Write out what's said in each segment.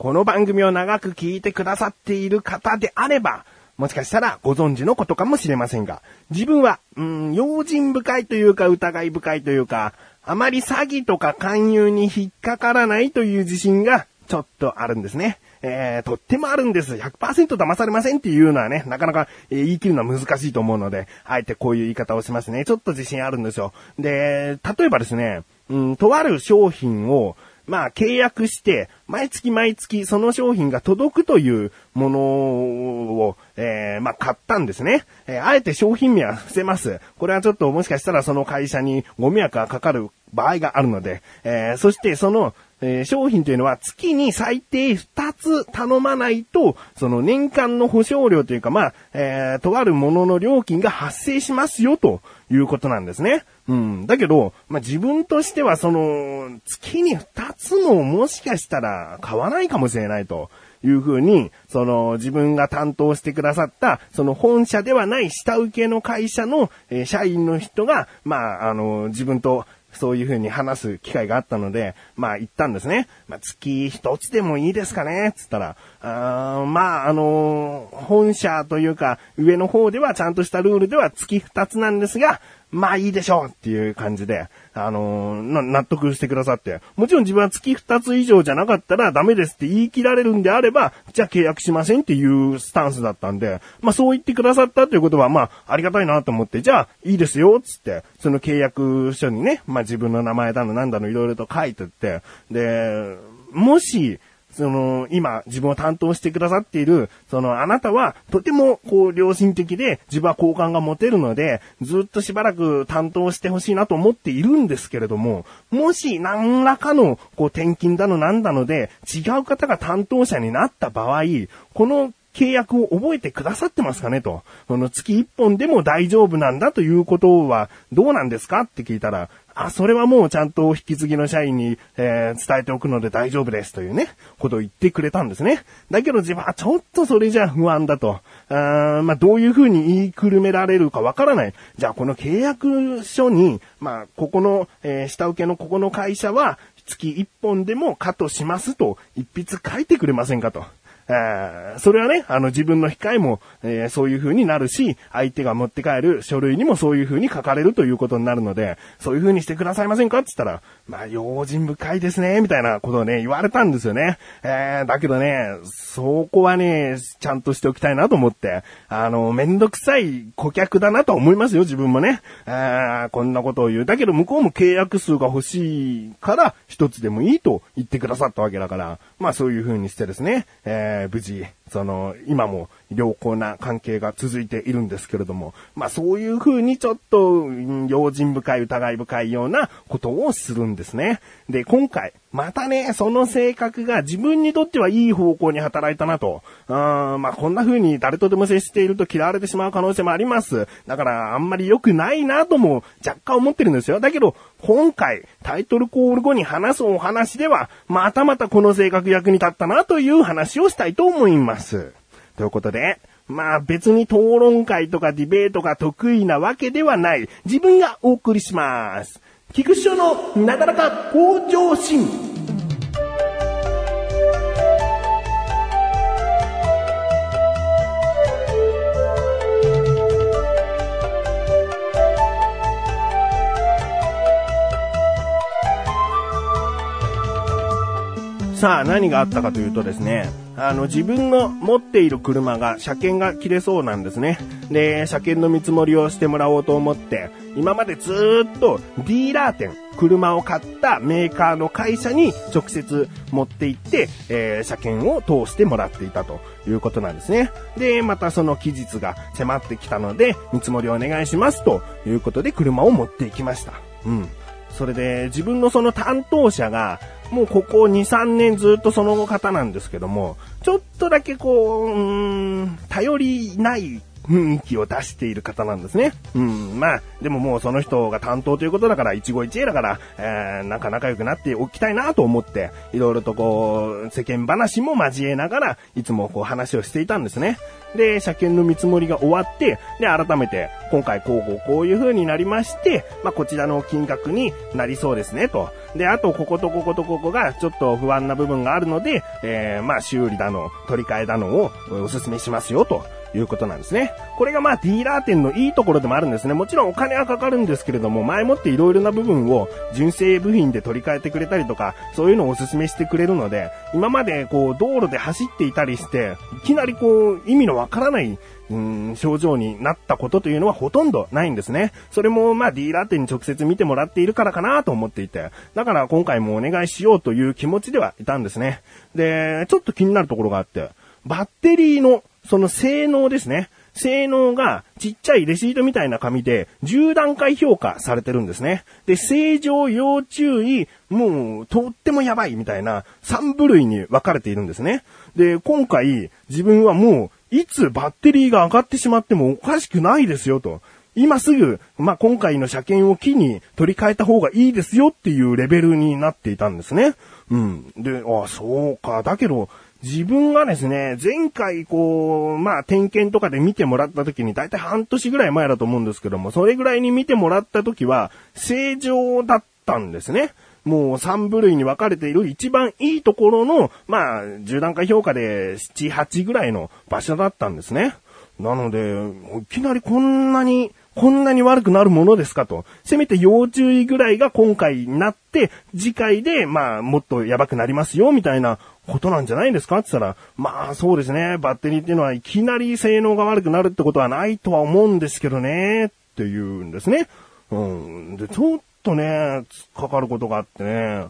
この番組を長く聞いてくださっている方であれば、もしかしたらご存知のことかもしれませんが、自分は、うん、用心深いというか疑い深いというか、あまり詐欺とか勧誘に引っかからないという自信がちょっとあるんですね。えー、とってもあるんです。100%騙されませんっていうのはね、なかなか、えー、言い切るのは難しいと思うので、あえてこういう言い方をしますね。ちょっと自信あるんですよ。で、例えばですね、うん、とある商品を、まあ、契約して、毎月毎月その商品が届くというものを、えー、まあ、買ったんですね。えー、あえて商品名は伏せます。これはちょっともしかしたらその会社にご迷惑がかかる場合があるので、えー、そしてその、えー、商品というのは月に最低2つ頼まないと、その年間の保証料というか、まあ、えー、とあるものの料金が発生しますよということなんですね。うん。だけど、まあ、自分としてはその、月に2つももしかしたら買わないかもしれないと。いうふうに、その自分が担当してくださった、その本社ではない下請けの会社の、えー、社員の人が、まあ、あの、自分とそういう風に話す機会があったので、まあ言ったんですね。まあ月一つでもいいですかねつったら、あまああのー、本社というか上の方ではちゃんとしたルールでは月二つなんですが、まあいいでしょうっていう感じで、あのー、納得してくださって。もちろん自分は月2つ以上じゃなかったらダメですって言い切られるんであれば、じゃあ契約しませんっていうスタンスだったんで、まあそう言ってくださったということは、まあありがたいなと思って、じゃあいいですよ、つって、その契約書にね、まあ自分の名前だのなんだのいろいろと書いてって、で、もし、その、今、自分を担当してくださっている、その、あなたは、とても、こう、良心的で、自分は好感が持てるので、ずっとしばらく担当してほしいなと思っているんですけれども、もし、何らかの、こう、転勤だのなんだので、違う方が担当者になった場合、この契約を覚えてくださってますかねと。この月1本でも大丈夫なんだということはどうなんですかって聞いたら、あ、それはもうちゃんと引き継ぎの社員に、えー、伝えておくので大丈夫ですというね、ことを言ってくれたんですね。だけど自分はちょっとそれじゃ不安だと。あまあ、どういうふうに言いくるめられるかわからない。じゃあこの契約書に、まあ、ここの、えー、下請けのここの会社は、月1本でもカットしますと、一筆書いてくれませんかと。えそれはね、あの自分の控えも、えー、そういう風になるし、相手が持って帰る書類にもそういう風に書かれるということになるので、そういう風にしてくださいませんかって言ったら、まあ、用心深いですね、みたいなことをね、言われたんですよね。えー、だけどね、そこはね、ちゃんとしておきたいなと思って、あの、めんどくさい顧客だなと思いますよ、自分もね。えー、こんなことを言う。だけど向こうも契約数が欲しいから、一つでもいいと言ってくださったわけだから、まあそういう風にしてですね、えー、無事、その、今も良好な関係が続いているんですけれども、まあそういう風にちょっと、用心深い疑い深いようなことをするんですね。で、今回、またね、その性格が自分にとってはいい方向に働いたなと。うん、まあこんな風に誰とでも接していると嫌われてしまう可能性もあります。だからあんまり良くないなとも若干思ってるんですよ。だけど、今回、タイトルコール後に話すお話では、またまたこの性格役に立ったなという話をしたいと思います。ますということで、まあ別に討論会とかディベートが得意なわけではない。自分がお送りします。菊師匠のなだらか向上心。さあ、何があったかというとですね、あの、自分の持っている車が車検が切れそうなんですね。で、車検の見積もりをしてもらおうと思って、今までずっとディーラー店、車を買ったメーカーの会社に直接持って行って、えー、車検を通してもらっていたということなんですね。で、またその期日が迫ってきたので、見積もりをお願いしますということで車を持っていきました。うん。それで自分のその担当者がもうここ2、3年ずっとその方なんですけども、ちょっとだけこう、うーん、頼りない雰囲気を出している方なんですね。うん、まあ、でももうその人が担当ということだから、一期一会だから、えー、なんか仲良くなっておきたいなと思って、いろいろとこう、世間話も交えながら、いつもこう話をしていたんですね。で、車検の見積もりが終わって、で、改めて、今回こうこうこういう風になりまして、まあ、こちらの金額になりそうですね、と。で、あと、こことこことここがちょっと不安な部分があるので、えー、まあ、修理だの、取り替えだのをお勧めしますよ、ということなんですね。これがまあディーラー店のいいところでもあるんですね。もちろんお金はかかるんですけれども、前もって色々な部分を純正部品で取り替えてくれたりとか、そういうのをお勧めしてくれるので、今までこう道路で走っていたりして、いきなりこう意味のわからないうん、症状になったことというのはほとんどないんですね。それもまあディーラー店に直接見てもらっているからかなと思っていて、だから今回もお願いしようという気持ちではいたんですね。で、ちょっと気になるところがあって、バッテリーのその性能ですね。性能がちっちゃいレシートみたいな紙で10段階評価されてるんですね。で、正常、要注意、もうとってもやばいみたいな3部類に分かれているんですね。で、今回自分はもういつバッテリーが上がってしまってもおかしくないですよと。今すぐ、まあ、今回の車検を機に取り替えた方がいいですよっていうレベルになっていたんですね。うん。で、ああ、そうか。だけど、自分がですね、前回こう、まあ点検とかで見てもらった時に、だいたい半年ぐらい前だと思うんですけども、それぐらいに見てもらった時は、正常だったんですね。もう3部類に分かれている一番いいところの、まあ、10段階評価で7、8ぐらいの場所だったんですね。なので、いきなりこんなに、こんなに悪くなるものですかと。せめて要注意ぐらいが今回になって、次回で、まあ、もっとやばくなりますよ、みたいなことなんじゃないんですか？って言ったら、まあそうですね、バッテリーっていうのはいきなり性能が悪くなるってことはないとは思うんですけどね、っていうんですね。うん。で、ちょっとね、かかることがあってね、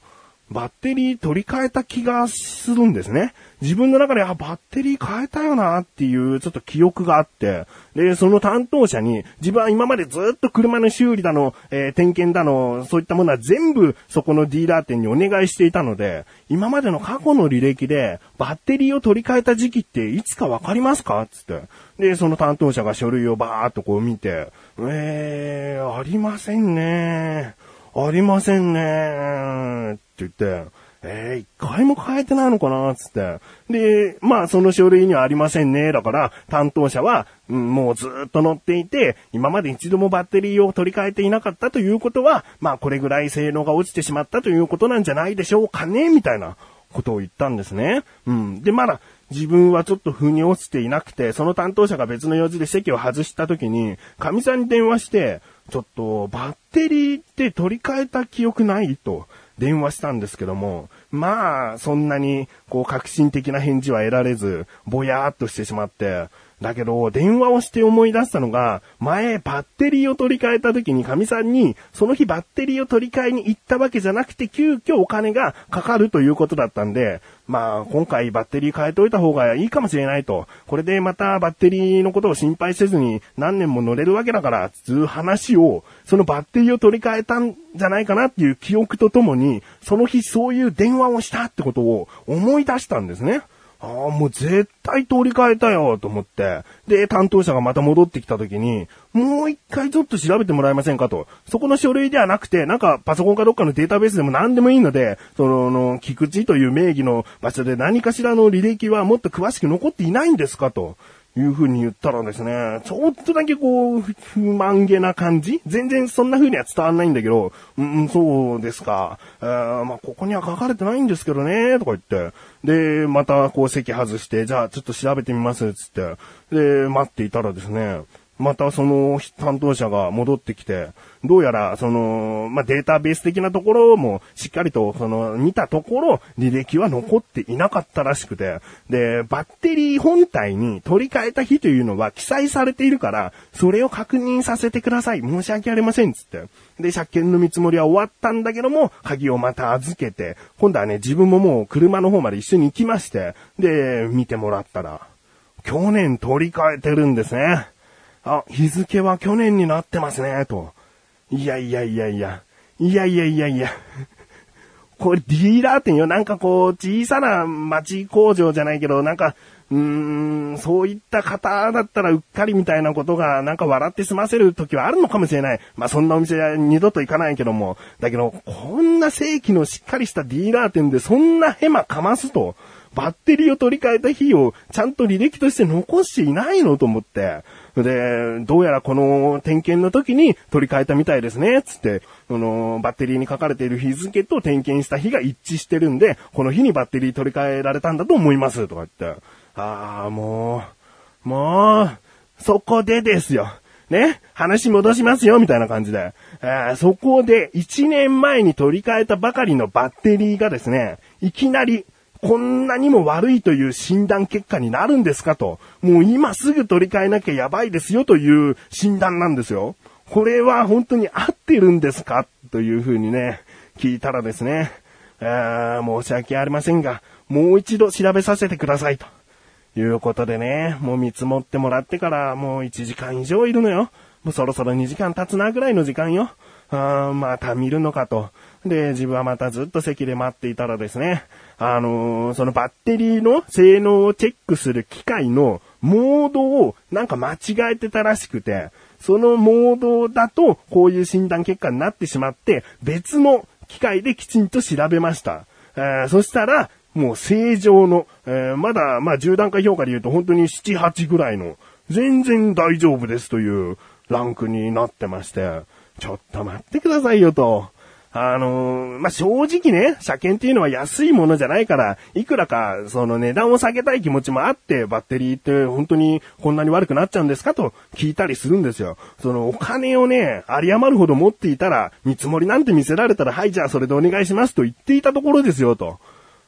バッテリー取り替えた気がするんですね。自分の中で、あ、バッテリー変えたよなっていうちょっと記憶があって、で、その担当者に、自分は今までずっと車の修理だの、えー、点検だの、そういったものは全部そこのディーラー店にお願いしていたので、今までの過去の履歴で、バッテリーを取り替えた時期っていつかわかりますかつって。で、その担当者が書類をバーっとこう見て、えー、ありませんねーありませんねって言って、えー、一回も変えてないのかな？つって。で、まあその書類にはありませんね。だから担当者は、うん、もうずっと乗っていて、今まで一度もバッテリーを取り替えていなかったということは、まあこれぐらい性能が落ちてしまったということなんじゃないでしょうかね？みたいなことを言ったんですね。うん。で、まだ自分はちょっと腑に落ちていなくて、その担当者が別の用事で席を外した時に、神さんに電話して、ちょっとバッテリーって取り替えた記憶ないと。電話したんですけども、まあ、そんなに、こう、革新的な返事は得られず、ぼやーっとしてしまって、だけど、電話をして思い出したのが、前、バッテリーを取り替えた時に神さんに、その日バッテリーを取り替えに行ったわけじゃなくて、急遽お金がかかるということだったんで、まあ、今回バッテリー変えておいた方がいいかもしれないと。これでまたバッテリーのことを心配せずに何年も乗れるわけだから、つう話を、そのバッテリーを取り替えたんじゃないかなっていう記憶とともに、その日そういう電話をしたってことを思い出したんですね。ああ、もう絶対取り替えたよ、と思って。で、担当者がまた戻ってきた時に、もう一回ちょっと調べてもらえませんかと。そこの書類ではなくて、なんかパソコンかどっかのデータベースでも何でもいいので、その、の菊池という名義の場所で何かしらの履歴はもっと詳しく残っていないんですかと。いう風に言ったらですね、ちょっとだけこう、不満げな感じ？全然そんな風には伝わんないんだけど、うん、そうですか。えー、まあ、ここには書かれてないんですけどね、とか言って。で、またこう席外して、じゃあちょっと調べてみます、つって。で、待っていたらですね、またその担当者が戻ってきて、どうやらその、まあ、データベース的なところもしっかりとその見たところ履歴は残っていなかったらしくて、で、バッテリー本体に取り替えた日というのは記載されているから、それを確認させてください。申し訳ありません。つって。で、車検の見積もりは終わったんだけども、鍵をまた預けて、今度はね、自分ももう車の方まで一緒に行きまして、で、見てもらったら、去年取り替えてるんですね。あ、日付は去年になってますね、と。いやいやいやいや。いやいやいやいや。これディーラー店よ。なんかこう、小さな町工場じゃないけど、なんか、うーん、そういった方だったらうっかりみたいなことが、なんか笑って済ませる時はあるのかもしれない。まあそんなお店は二度と行かないけども。だけど、こんな正規のしっかりしたディーラー店でそんなヘマかますと。バッテリーを取り替えた日をちゃんと履歴として残していないのと思って。で、どうやらこの点検の時に取り替えたみたいですね、つって、その、バッテリーに書かれている日付と点検した日が一致してるんで、この日にバッテリー取り替えられたんだと思います、とか言って。ああ、もう、もう、そこでですよ。ね、話戻しますよ、みたいな感じで。え、そこで、1年前に取り替えたばかりのバッテリーがですね、いきなり、こんなにも悪いという診断結果になるんですかと。もう今すぐ取り替えなきゃやばいですよという診断なんですよ。これは本当に合ってるんですか？というふうにね、聞いたらですね、えー、申し訳ありませんが、もう一度調べさせてくださいと。いうことでね、もう見積もってもらってからもう1時間以上いるのよ。もうそろそろ2時間経つなぐらいの時間よ。あまた見るのかと。で、自分はまたずっと席で待っていたらですね、あのー、そのバッテリーの性能をチェックする機械のモードをなんか間違えてたらしくて、そのモードだとこういう診断結果になってしまって、別の機械できちんと調べました。えー、そしたら、もう正常の、えー、まだ、まあ10段階評価で言うと本当に7、8ぐらいの、全然大丈夫ですというランクになってまして、ちょっと待ってくださいよと。あのー、まあ、正直ね、車検っていうのは安いものじゃないから、いくらか、その値段を下げたい気持ちもあって、バッテリーって本当にこんなに悪くなっちゃうんですかと聞いたりするんですよ。そのお金をね、有り余るほど持っていたら、見積もりなんて見せられたら、はい、じゃあそれでお願いしますと言っていたところですよ、と。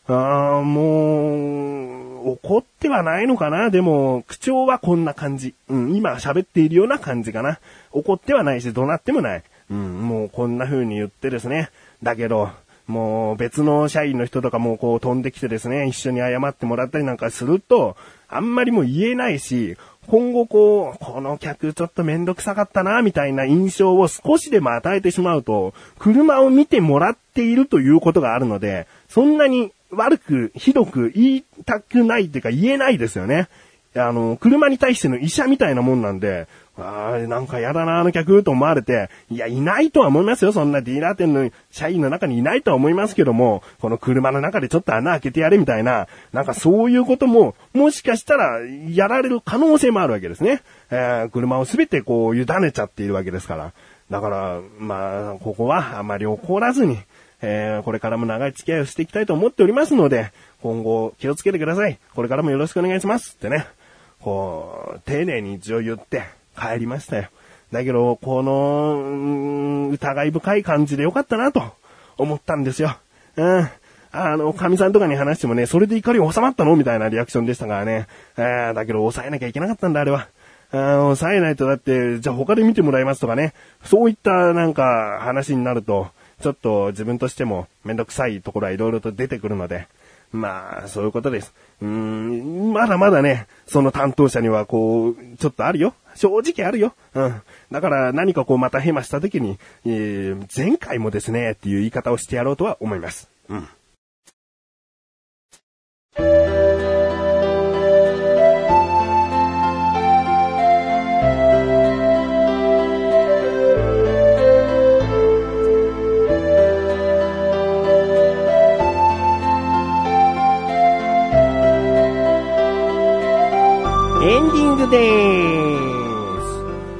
ああ、もう、怒ってはないのかな？でも、口調はこんな感じ。うん、今喋っているような感じかな。怒ってはないし、怒鳴ってもない。うん、もうこんな風に言ってですね。だけど、もう別の社員の人とかもこう飛んできてですね、一緒に謝ってもらったりなんかすると、あんまりもう言えないし、今後こう、この客ちょっとめんどくさかったな、みたいな印象を少しでも与えてしまうと、車を見てもらっているということがあるので、そんなに悪く、ひどく言いたくないっていうか言えないですよね。あの、車に対しての医者みたいなもんなんで、ああ、なんかやだな、あの客と思われて、いや、いないとは思いますよ。そんなディーラー店の社員の中にいないとは思いますけども、この車の中でちょっと穴開けてやれみたいな、なんかそういうことも、もしかしたら、やられる可能性もあるわけですね。えー、車をすべてこう、委ねちゃっているわけですから。だから、まあ、ここはあまり怒らずに、えー、これからも長い付き合いをしていきたいと思っておりますので、今後気をつけてください。これからもよろしくお願いしますってね。こう、丁寧に一応言って帰りましたよ。だけど、この、疑い深い感じでよかったなと思ったんですよ。うん。あの、神さんとかに話してもね、それで怒り収まったの？みたいなリアクションでしたからね。あだけど、抑えなきゃいけなかったんだ、あれは。あ抑えないとだって、じゃあ他で見てもらいますとかね。そういったなんか話になると、ちょっと自分としてもめんどくさいところはいろいろと出てくるので、まあ、そういうことです。うーん、まだまだね、その担当者にはこう、ちょっとあるよ。正直あるよ。うん。だから何かこうまたヘマした時に、えー、前回もですね、っていう言い方をしてやろうとは思います。うん。です。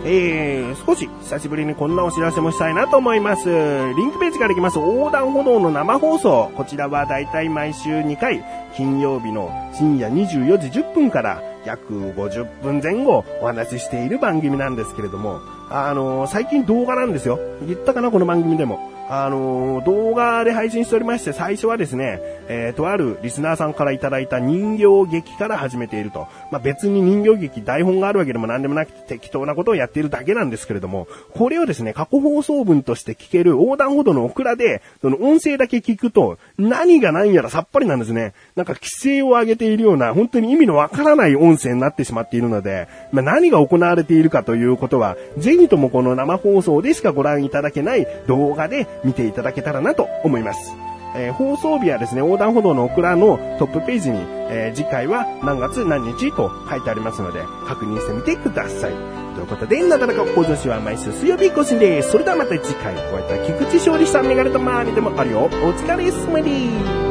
えー、少し久しぶりにこんなお知らせもしたいなと思います。リンクページから行きます横断歩道の生放送。こちらはだいたい毎週2回、金曜日の深夜24時10分から約50分前後お話ししている番組なんですけれども、あのー、最近動画なんですよ。言ったかな、この番組でも。あのー、動画で配信しておりまして、最初はですね、えー、とあるリスナーさんからいただいた人形劇から始めていると。まあ、別に人形劇台本があるわけでも何でもなくて適当なことをやっているだけなんですけれども、これをですね、過去放送文として聞ける横断歩道のオクラで、その音声だけ聞くと、何が何やらさっぱりなんですね。なんか規制を上げているような、本当に意味のわからない音声になってしまっているので、まあ、何が行われているかということは、ぜひともこの生放送でしかご覧いただけない動画で見ていただけたらなと思います。えー、放送日はですね、横断歩道のオクラのトップページに、えー、次回は何月何日と書いてありますので、確認してみてください。ということで、なかなか向上心は毎週水曜日更新です。それではまた次回、お会いいた菊池勝利さんメガネと周りでもあるよ。お疲れ様です。